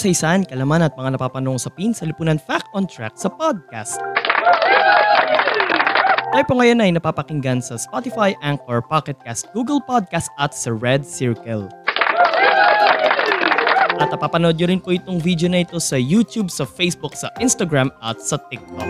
Kasaysayan, kalaman at mga napapanong sapin sa lipunan Fact on Track sa podcast. Tayo po ngayon ay napapakinggan sa Spotify, Anchor, Pocket Cast, Google Podcast at sa Red Circle. At napapanood nyo rin po itong video na ito sa YouTube, sa Facebook, sa Instagram at sa TikTok.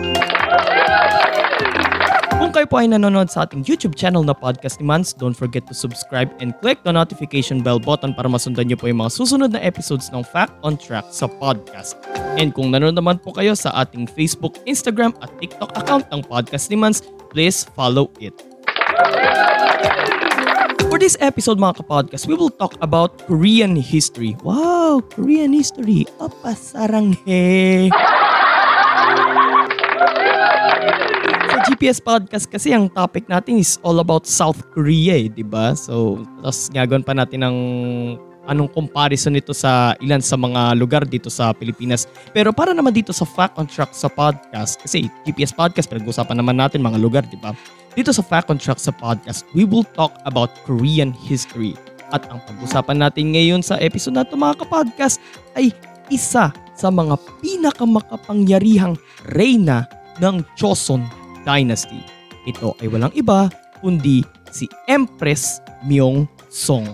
Kung kayo po ay nanonood sa ating YouTube channel na Podcast ni Mans, don't forget to subscribe and click the notification bell button para masundan niyo po yung mga susunod na episodes ng Fact on Track sa podcast. And kung nanonood naman po kayo sa ating Facebook, Instagram at TikTok account ng Podcast ni Mans, please follow it. For this episode mga kapodcast, we will talk about Korean history. Wow, Korean history. Apa GPS podcast kasi ang topic natin is all about South Korea eh, di ba? So, tapos gagawin pa natin ng anong comparison nito sa ilan sa mga lugar dito sa Pilipinas. Pero para naman dito sa Fact on Track sa podcast, kasi GPS podcast, pinag-usapan naman natin mga lugar, di ba? Dito sa Fact on Track sa podcast, we will talk about Korean history. At ang pag-usapan natin ngayon sa episode na ito mga kapodcast ay isa sa mga pinakamakapangyarihang reyna ng Joseon Dynasty. Ito ay walang iba kundi si Empress Myeong Song.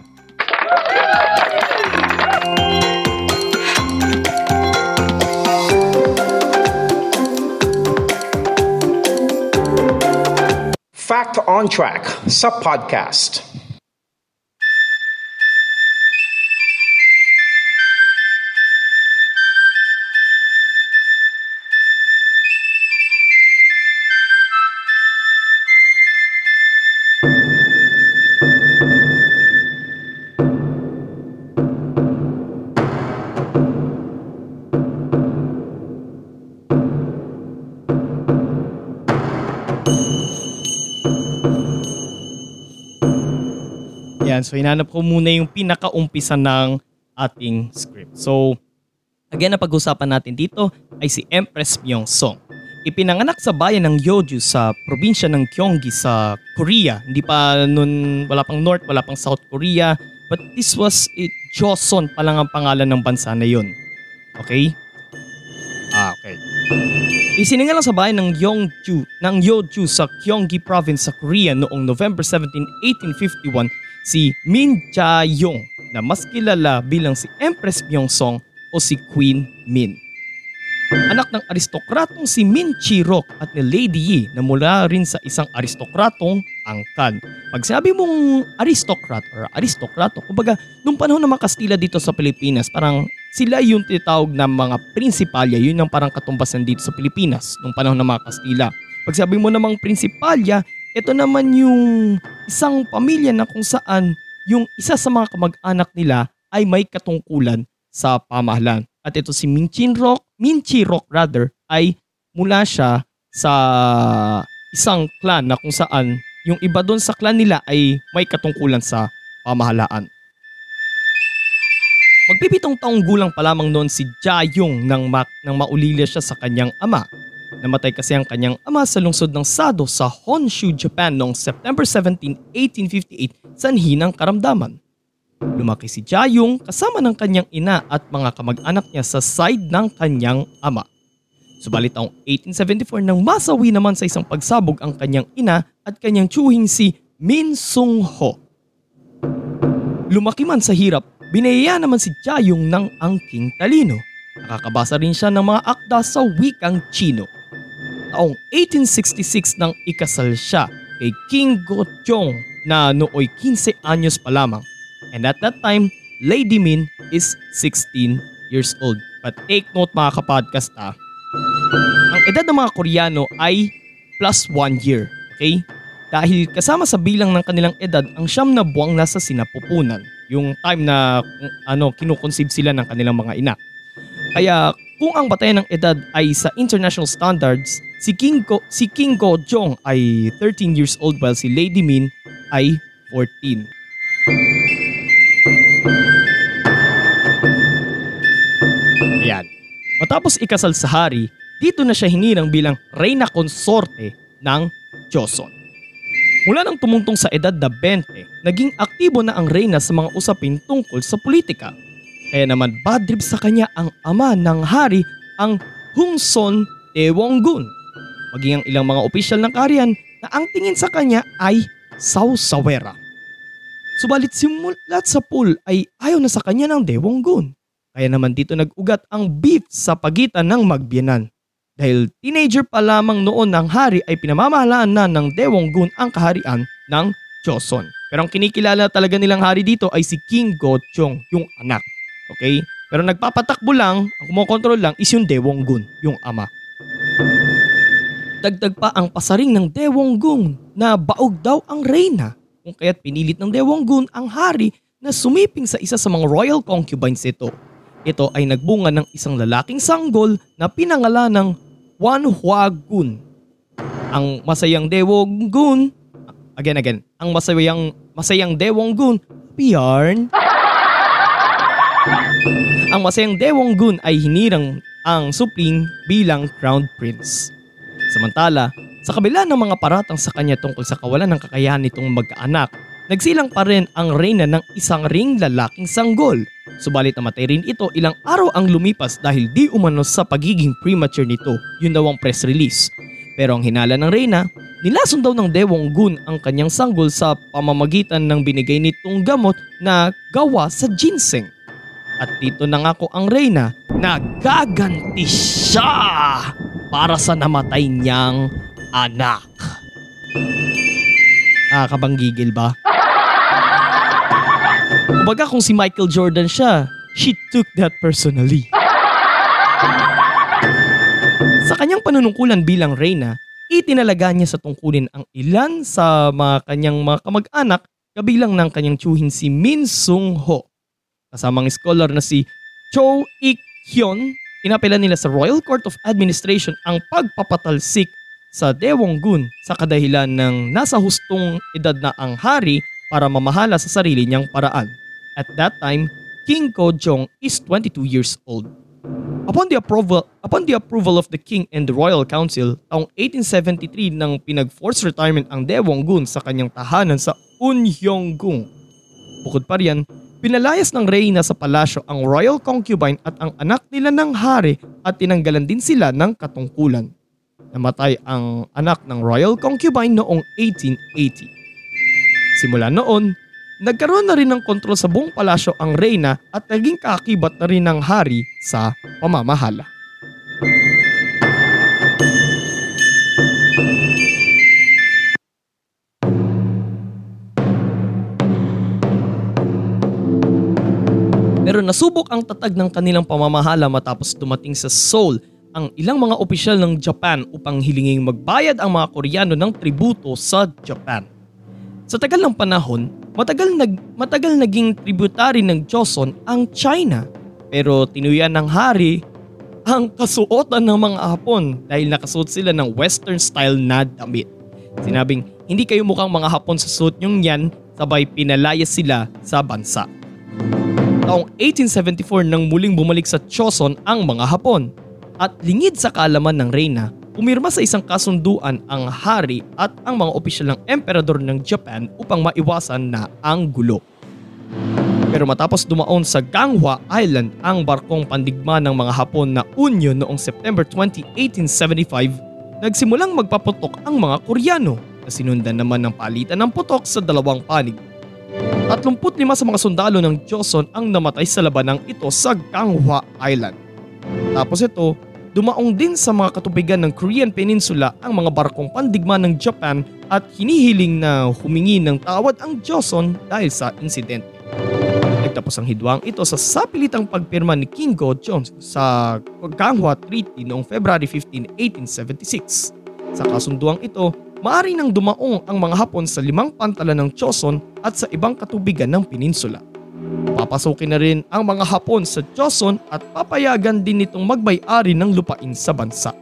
Fact on Track sa podcast. So hinanap ko muna yung pinakaumpisa ng ating script. So, again, na pag-usapan natin dito ay si Empress Myeong Song. Ipinanganak sa bayan ng Yeoju sa probinsya ng Gyeonggi sa Korea. Hindi pa nun, wala pang North, wala pang South Korea. But this was it, Joseon pa lang ang pangalan ng bansa na yun. Okay? Ah, okay. Isiningalang sa bayan ng Yeongju, ng Yeoju sa Gyeonggi province sa Korea noong November 17, 1851 si Min Jae-yong na mas kilala bilang si Empress Myeong-song o si Queen Min. Anak ng aristokratong si Min Chirok at ni Lady Yi na mula rin sa isang aristokratong angkan. Pag sabi mong aristocrat or aristokrato, kumbaga nung panahon ng mga Kastila dito sa Pilipinas, parang sila yung tinatawag na mga prinsipalya, yun ang parang katumbasan dito sa Pilipinas nung panahon ng mga Kastila. Pag sabi mo namang prinsipalya, ito naman yung isang pamilya na kung saan yung isa sa mga kamag-anak nila ay may katungkulan sa pamahalaan. At ito si Min Chin-rock, Min Chi-rock rather, ay mula siya sa isang clan na kung saan yung iba doon sa clan nila ay may katungkulan sa pamahalaan. Magpipitong taong gulang pa lamang noon si Jayong nang, ma- nang maulila siya sa kanyang ama. Namatay kasi ang kanyang ama sa lungsod ng Sado sa Honshu, Japan noong September 17, 1858 sanhi ng karamdaman. Lumaki si Jayong kasama ng kanyang ina at mga kamag-anak niya sa side ng kanyang ama. Subalit taong 1874 nang masawi naman sa isang pagsabog ang kanyang ina at kanyang tsuhing si Min Sung Ho. Lumaki man sa hirap, binayaya naman si Jayong ng angking talino. Nakakabasa rin siya ng mga akda sa wikang Chino. Taong 1866 nang ikasal siya kay King Gochong na nooy 15 anyos pa lamang. And at that time, Lady Min is 16 years old. But take note mga kapodcast ah, ang edad ng mga Koreano ay plus 1 year. Okay? Dahil kasama sa bilang ng kanilang edad ang siyam na buwang nasa sinapupunan. yung time na ano kinukonceive sila ng kanilang mga ina. Kaya kung ang batayan ng edad ay sa international standards, si King Ko, si King Go Jong ay 13 years old while si Lady Min ay 14. Ayan. Matapos ikasal sa hari, dito na siya hinirang bilang reyna consorte ng Joseon. Mula nang tumungtong sa edad na 20, naging aktibo na ang reyna sa mga usapin tungkol sa politika. Kaya naman bad trip sa kanya ang ama ng hari, ang Hungson Daewongun. Maging ang ilang mga opisyal ng kaharian na ang tingin sa kanya ay sausawera. Subalit simulat sa pool ay ayaw na sa kanya ng Daewongun. Kaya naman dito nag-ugat ang beef sa pagitan ng magbiyanan. Dahil teenager pa lamang noon ng hari ay pinamamahalaan na ng Daewongun ang kaharian ng Joseon. Pero ang kinikilala talaga nilang hari dito ay si King Gochong, yung anak. Okay? Pero nagpapatakbo lang, ang kumokontrol lang is yung Daewongun, yung ama. Dagdag pa ang pasaring ng Daewongun na baog daw ang reyna kung kaya't pinilit ng Daewongun ang hari na sumiping sa isa sa mga royal concubines ito. Ito ay nagbunga ng isang lalaking sanggol na pinangalan ng Wan Hua-gun. Ang masayang Daewongun, again again, ang masayang masayang Daewongun, Bjorn. Ang masayang Daewongun ay hinirang ang supling bilang crown prince. Samantala, sa kabila ng mga paratang sa kanya tungkol sa kawalan ng kakayahan nitong magkaanak, nagsilang pa rin ang reyna ng isang ring lalaking sanggol. Subalit namatay rin ito ilang araw ang lumipas dahil di umano sa pagiging premature nito, yun daw ang press release. Pero ang hinala ng reyna, nilason daw ng Dewong Gun ang kanyang sanggol sa pamamagitan ng binigay nitong gamot na gawa sa ginseng. At dito nangako ang reyna na gaganti siya para sa namatay niyang anak. Ah, kabanggigil ba? Kumbaga kung si Michael Jordan siya, she took that personally. Sa kanyang panunungkulan bilang reyna, itinalaga niya sa tungkulin ang ilan sa mga kanyang mga kamag-anak kabilang ng kanyang tsuhin si Min Sung Ho. Kasamang scholar na si Cho Ik Hyun, inapela nila sa Royal Court of Administration ang pagpapatalsik sa Daewongun sa kadahilan ng nasa hustong edad na ang hari para mamahala sa sarili niyang paraan. At that time, King Kojong is 22 years old. Upon the approval upon the approval of the king and the royal council, taong 1873 nang pinag-force retirement ang Daewongun sa kanyang tahanan sa Unhyonggung. Bukod pa riyan, Pinalayas ng reyna sa palasyo ang royal concubine at ang anak nila ng hari at tinanggalan din sila ng katungkulan. Namatay ang anak ng royal concubine noong 1880. Simula noon, nagkaroon na rin ng kontrol sa buong palasyo ang reyna at naging kaakibat na rin ng hari sa pamamahala. Pero nasubok ang tatag ng kanilang pamamahala matapos dumating sa Seoul ang ilang mga opisyal ng Japan upang hilinging magbayad ang mga Koreano ng tributo sa Japan. Sa tagal ng panahon, matagal, nag, matagal naging tributary ng Joseon ang China. Pero tinuyan ng hari ang kasuotan ng mga Hapon dahil nakasuot sila ng western style na damit. Sinabing, hindi kayo mukhang mga Hapon sa suot nyong yan, sabay pinalayas sila sa bansa. Taong 1874 nang muling bumalik sa Choson ang mga Hapon. At lingid sa kaalaman ng reyna, umirma sa isang kasunduan ang hari at ang mga opisyal ng emperador ng Japan upang maiwasan na ang gulo. Pero matapos dumaon sa Ganghwa Island ang barkong pandigma ng mga Hapon na Union noong September 20, 1875, nagsimulang magpaputok ang mga Koreano na sinundan naman ng palitan ng putok sa dalawang panig 35 sa mga sundalo ng Joseon ang namatay sa labanang ito sa Ganghwa Island. Tapos ito, dumaong din sa mga katubigan ng Korean Peninsula ang mga barkong pandigma ng Japan at hinihiling na humingi ng tawad ang Joseon dahil sa insidente. Nagtapos ang hidwang ito sa sapilitang pagpirma ni King Go Jones sa Ganghwa Treaty noong February 15, 1876. Sa kasunduang ito, Maari nang dumaong ang mga Hapon sa limang pantalan ng Choson at sa ibang katubigan ng peninsula. Papasukin na rin ang mga Hapon sa Joseon at papayagan din itong magbay-ari ng lupain sa bansa.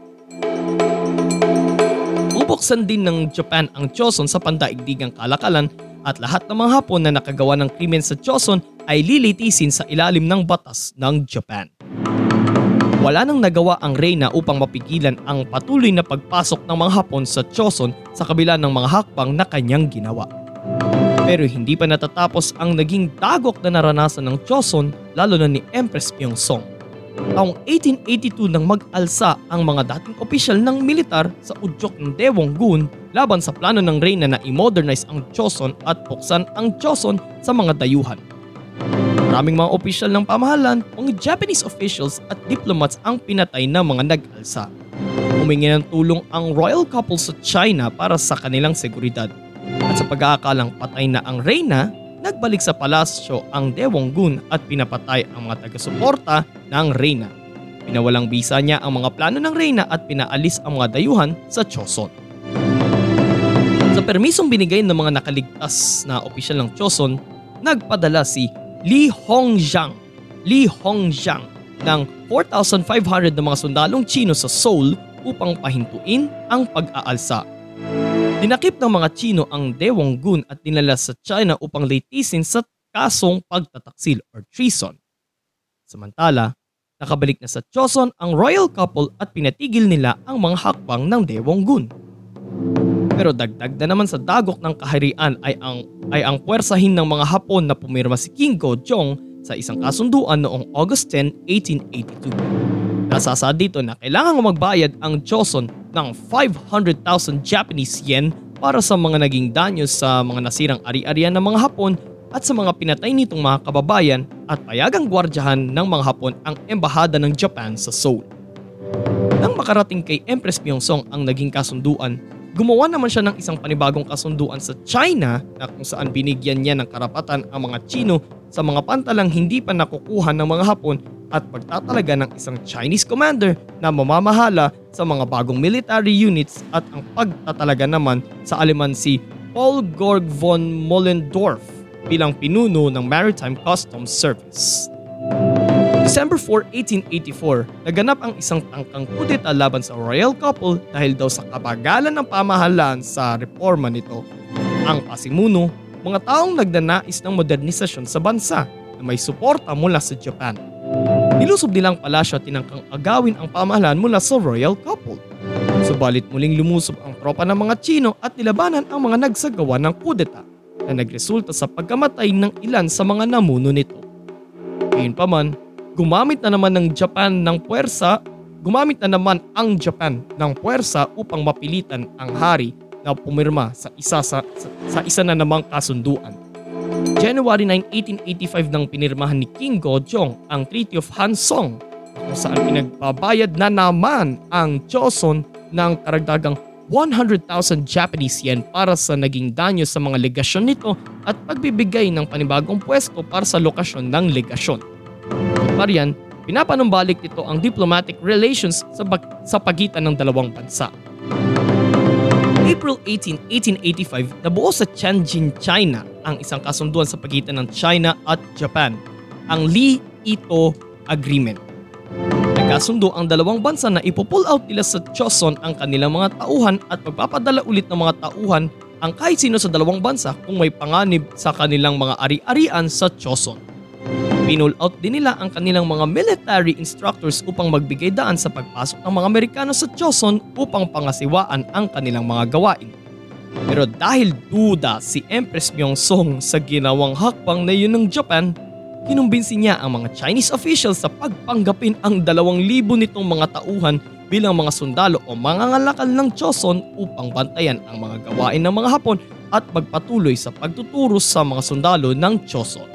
Bubuksan din ng Japan ang Joseon sa pandaigdigang kalakalan at lahat ng mga Hapon na nakagawa ng krimen sa Joseon ay lilitisin sa ilalim ng batas ng Japan. Wala nang nagawa ang Reyna upang mapigilan ang patuloy na pagpasok ng mga Hapon sa Joseon sa kabila ng mga hakbang na kanyang ginawa. Pero hindi pa natatapos ang naging dagok na naranasan ng Joseon lalo na ni Empress Myeongsong. Taong 1882 nang mag-alsa ang mga dating opisyal ng militar sa udyok ng Daewongun laban sa plano ng Reyna na i-modernize ang Joseon at buksan ang Joseon sa mga dayuhan. Maraming mga opisyal ng pamahalan, mga Japanese officials at diplomats ang pinatay ng mga nag-alsa. Humingi ng tulong ang royal couple sa China para sa kanilang seguridad. At sa pag-aakalang patay na ang reyna, nagbalik sa palasyo ang Daewongun at pinapatay ang mga taga-suporta ng reyna. Pinawalang bisa niya ang mga plano ng reyna at pinaalis ang mga dayuhan sa Choson. Sa permisong binigay ng mga nakaligtas na opisyal ng Choson, nagpadala si Li Hongjiang, Li Hongjiang ng 4,500 na mga sundalong Chino sa Seoul upang pahintuin ang pag-aalsa. Dinakip ng mga Chino ang Daewongun at dinala sa China upang litisin sa kasong pagtataksil or treason. Samantala, nakabalik na sa Joseon ang royal couple at pinatigil nila ang mga hakbang ng Daewongun. Pero dagdag na naman sa dagok ng kaharian ay ang, ay ang puwersahin ng mga Hapon na pumirma si King Gojong sa isang kasunduan noong August 10, 1882. Nasasad dito na kailangan magbayad ang Joseon ng 500,000 Japanese yen para sa mga naging danyo sa mga nasirang ari-arian ng mga Hapon at sa mga pinatay nitong mga kababayan at payagang gwardyahan ng mga Hapon ang embahada ng Japan sa Seoul. Nang makarating kay Empress Myeongsong ang naging kasunduan, gumawa naman siya ng isang panibagong kasunduan sa China na kung saan binigyan niya ng karapatan ang mga Chino sa mga pantalang hindi pa nakukuha ng mga Hapon at pagtatalaga ng isang Chinese commander na mamamahala sa mga bagong military units at ang pagtatalaga naman sa Aleman si Paul Georg von Mollendorf bilang pinuno ng Maritime Customs Service. December 4, 1884, naganap ang isang tangkang kudeta laban sa royal couple dahil daw sa kabagalan ng pamahalaan sa reforma nito. Ang pasimuno, mga taong nagdanais ng modernisasyon sa bansa na may suporta mula sa Japan. Nilusob nilang palasyo at tinangkang agawin ang pamahalaan mula sa royal couple. Subalit muling lumusob ang tropa ng mga Chino at nilabanan ang mga nagsagawa ng kudeta na nagresulta sa pagkamatay ng ilan sa mga namuno nito. Gayunpaman, gumamit na naman ng Japan ng puwersa, gumamit na naman ang Japan ng puwersa upang mapilitan ang hari na pumirma sa isa sa, sa, sa isa na namang kasunduan. January 9, 1885 nang pinirmahan ni King Gojong ang Treaty of Hansong kung saan pinagbabayad na naman ang Joseon ng karagdagang 100,000 Japanese yen para sa naging danyo sa mga legasyon nito at pagbibigay ng panibagong pwesto para sa lokasyon ng legasyon. Marian, pinapanumbalik nito ang diplomatic relations sa, sa pagitan ng dalawang bansa. April 18, 1885, nabuo sa Tianjin, China ang isang kasunduan sa pagitan ng China at Japan, ang Li-Ito Agreement. Nagkasundo ang dalawang bansa na ipo-pull out nila sa Joseon ang kanilang mga tauhan at magpapadala ulit ng mga tauhan ang kahit sino sa dalawang bansa kung may panganib sa kanilang mga ari-arian sa Joseon. Pinull out din nila ang kanilang mga military instructors upang magbigay daan sa pagpasok ng mga Amerikano sa Joseon upang pangasiwaan ang kanilang mga gawain. Pero dahil duda si Empress Myeongsong sa ginawang hakbang na yun ng Japan, kinumbinsi niya ang mga Chinese officials sa pagpanggapin ang dalawang libo nitong mga tauhan bilang mga sundalo o mga ngalakal ng Joseon upang bantayan ang mga gawain ng mga Hapon at magpatuloy sa pagtuturo sa mga sundalo ng Joseon.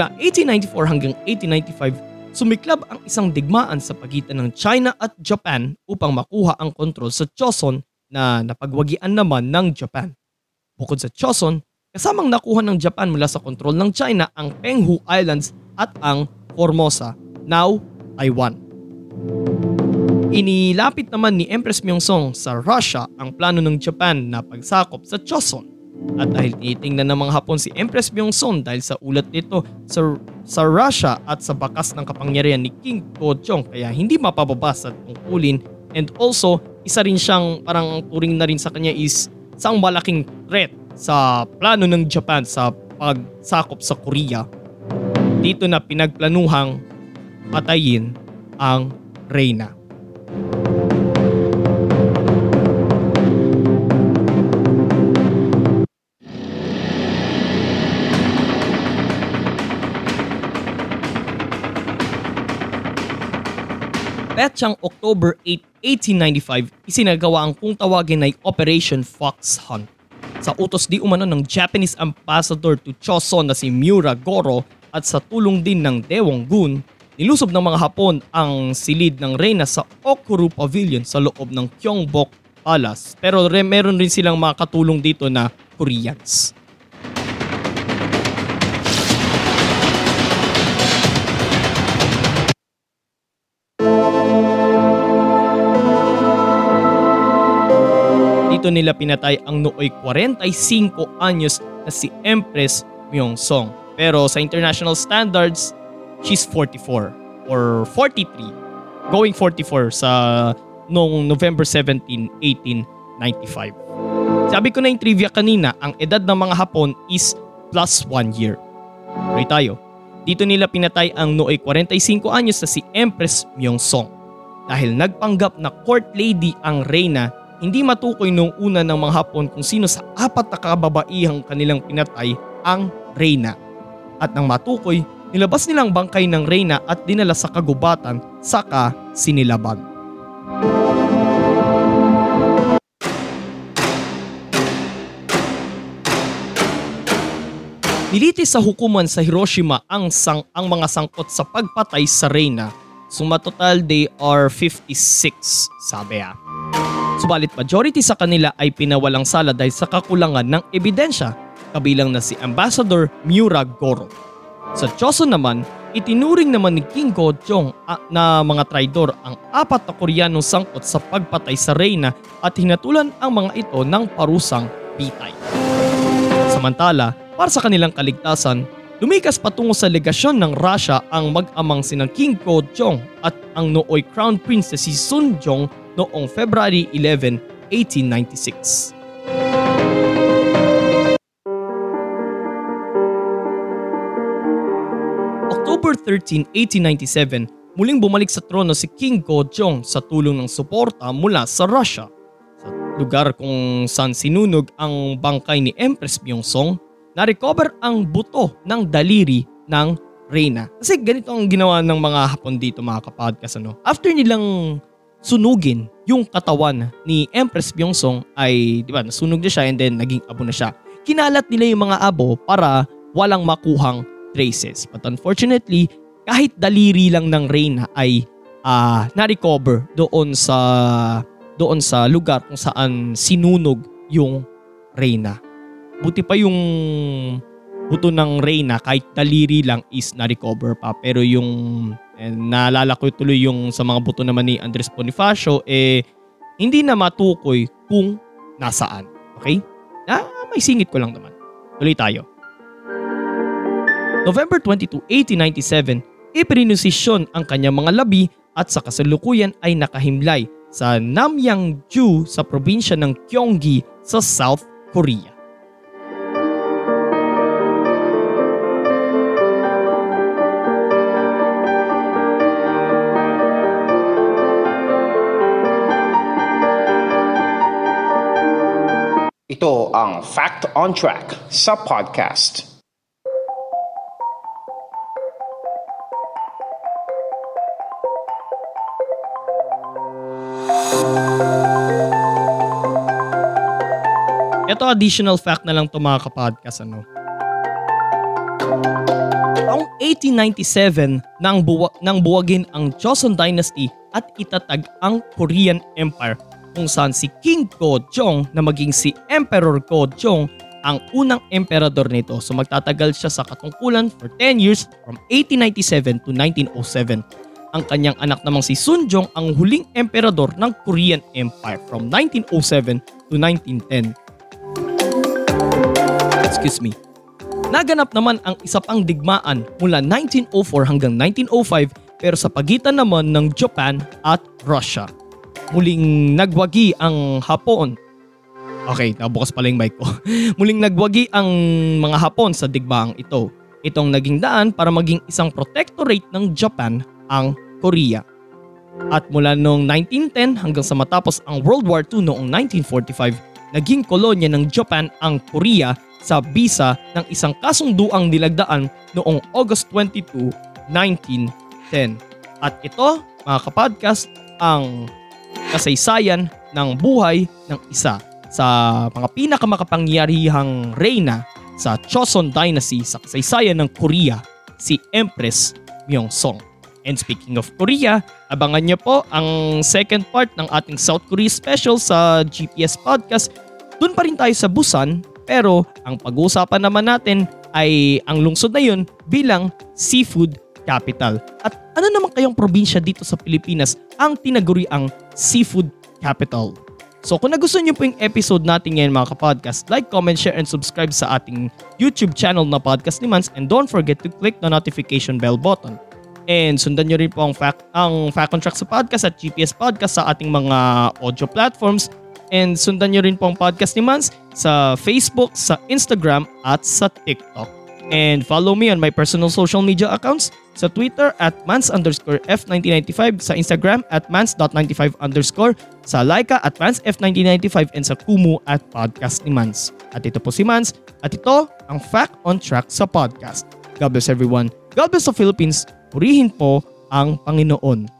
Mula 1894 hanggang 1895, sumiklab ang isang digmaan sa pagitan ng China at Japan upang makuha ang kontrol sa Joseon na napagwagian naman ng Japan. Bukod sa Joseon, Kasamang nakuha ng Japan mula sa kontrol ng China ang Penghu Islands at ang Formosa, now Taiwan. Inilapit naman ni Empress Myeongsong sa Russia ang plano ng Japan na pagsakop sa Joseon. At dahil tinitingnan ng mga Hapon si Empress Byung-son dahil sa ulat nito sa, sa Russia at sa bakas ng kapangyarihan ni King Go-jong kaya hindi mapababa sa tungkulin and also isa rin siyang parang turing na rin sa kanya is isang malaking threat sa plano ng Japan sa pagsakop sa Korea. Dito na pinagplanuhang patayin ang Reyna. Petsang October 8, 1895, isinagawa ang kung tawagin ay Operation Fox Hunt. Sa utos di umano ng Japanese ambassador to Choson na si Miura Goro at sa tulong din ng Dewong Gun, nilusob ng mga Hapon ang silid ng reyna sa Okuru Pavilion sa loob ng Gyeongbok Palace. Pero re- meron rin silang mga katulong dito na Koreans. Dito nila pinatay ang nooy 45 anyos na si Empress Myeong-song. Pero sa international standards, she's 44 or 43. Going 44 sa noong November 17, 1895. Sabi ko na yung trivia kanina, ang edad ng mga Hapon is plus 1 year. Tuloy tayo. Dito nila pinatay ang nooy 45 anyos na si Empress Myeong-song. Dahil nagpanggap na court lady ang reyna hindi matukoy noong una ng mga Hapon kung sino sa apat na kababaihang kanilang pinatay ang Reyna. At nang matukoy, nilabas nilang bangkay ng Reyna at dinala sa kagubatan saka sinilaban. Nilitis sa hukuman sa Hiroshima ang sang ang mga sangkot sa pagpatay sa Reyna. Sumatotal they are 56, sabi ah. Subalit majority sa kanila ay pinawalang sala dahil sa kakulangan ng ebidensya, kabilang na si Ambassador Miura Goro. Sa Choson naman, itinuring naman ni King Go-jong na mga traidor ang apat na Koreanong sangkot sa pagpatay sa Reyna at hinatulan ang mga ito ng parusang bitay. Samantala, para sa kanilang kaligtasan, lumikas patungo sa legasyon ng Russia ang mag-amang sinang King Go-jong at ang nooy Crown Prince na si Sun Jong noong February 11, 1896. October 13, 1897, muling bumalik sa trono si King Gojong sa tulong ng suporta mula sa Russia. Sa lugar kung saan sinunog ang bangkay ni Empress Byung-song, na-recover ang buto ng daliri ng Reyna. Kasi ganito ang ginawa ng mga Hapon dito mga kapodcast. Ano? After nilang sunugin yung katawan ni Empress Byungsong ay, di ba, nasunog na siya and then naging abo na siya. Kinalat nila yung mga abo para walang makuhang traces. But unfortunately, kahit daliri lang ng Reyna ay uh, na-recover doon sa doon sa lugar kung saan sinunog yung Reyna. Buti pa yung buto ng Reyna kahit daliri lang is na-recover pa pero yung And naalala ko tuloy yung sa mga buto naman ni Andres Bonifacio, eh, hindi na matukoy kung nasaan. Okay? Ah, may singit ko lang naman. Tuloy tayo. November 22, 1897, ipininusisyon ang kanyang mga labi at sa kasalukuyan ay nakahimlay sa Namyangju sa probinsya ng Gyeonggi sa South Korea. Ang Fact on Track sa podcast. Ito additional fact na lang to mga kapodcast ano. Taong 1897 nang, buwa, nang buwagin ang Joseon Dynasty at itatag ang Korean Empire kung saan si King Gojong na maging si Emperor Gojong ang unang emperador nito. So magtatagal siya sa katungkulan for 10 years from 1897 to 1907. Ang kanyang anak namang si Sunjong ang huling emperador ng Korean Empire from 1907 to 1910. excuse me. Naganap naman ang isa pang digmaan mula 1904 hanggang 1905 pero sa pagitan naman ng Japan at Russia. Muling nagwagi ang Hapon. Okay, nabukas pala yung mic ko. Muling nagwagi ang mga Hapon sa digmaang ito. Itong naging daan para maging isang protectorate ng Japan ang Korea. At mula noong 1910 hanggang sa matapos ang World War II noong 1945, naging kolonya ng Japan ang Korea sa bisa ng isang kasunduang nilagdaan noong August 22, 1910. At ito, mga kapodcast, ang kasaysayan ng buhay ng isa sa mga pinakamakapangyarihang reyna sa Joseon Dynasty sa kasaysayan ng Korea, si Empress Myeongsong. And speaking of Korea, abangan niyo po ang second part ng ating South Korea special sa GPS Podcast. Doon pa rin tayo sa Busan, pero ang pag-uusapan naman natin ay ang lungsod na yun bilang seafood capital. At ano naman kayong probinsya dito sa Pilipinas ang tinaguri ang seafood capital? So kung nagustuhan niyo po yung episode natin ngayon mga kapodcast, like, comment, share, and subscribe sa ating YouTube channel na Podcast ni Mans and don't forget to click the notification bell button. And sundan nyo rin po ang Fact, ang fact on Track sa podcast at GPS Podcast sa ating mga audio platforms. And sundan nyo rin po ang podcast ni Mans sa Facebook, sa Instagram, at sa TikTok. And follow me on my personal social media accounts sa Twitter at mans underscore F1995, sa Instagram at mans.95 underscore, sa Laika at mansf1995 and sa Kumu at podcast ni Mans. At ito po si Mans at ito ang Fact on Track sa podcast. God bless everyone. God bless the Philippines. Purihin po ang Panginoon.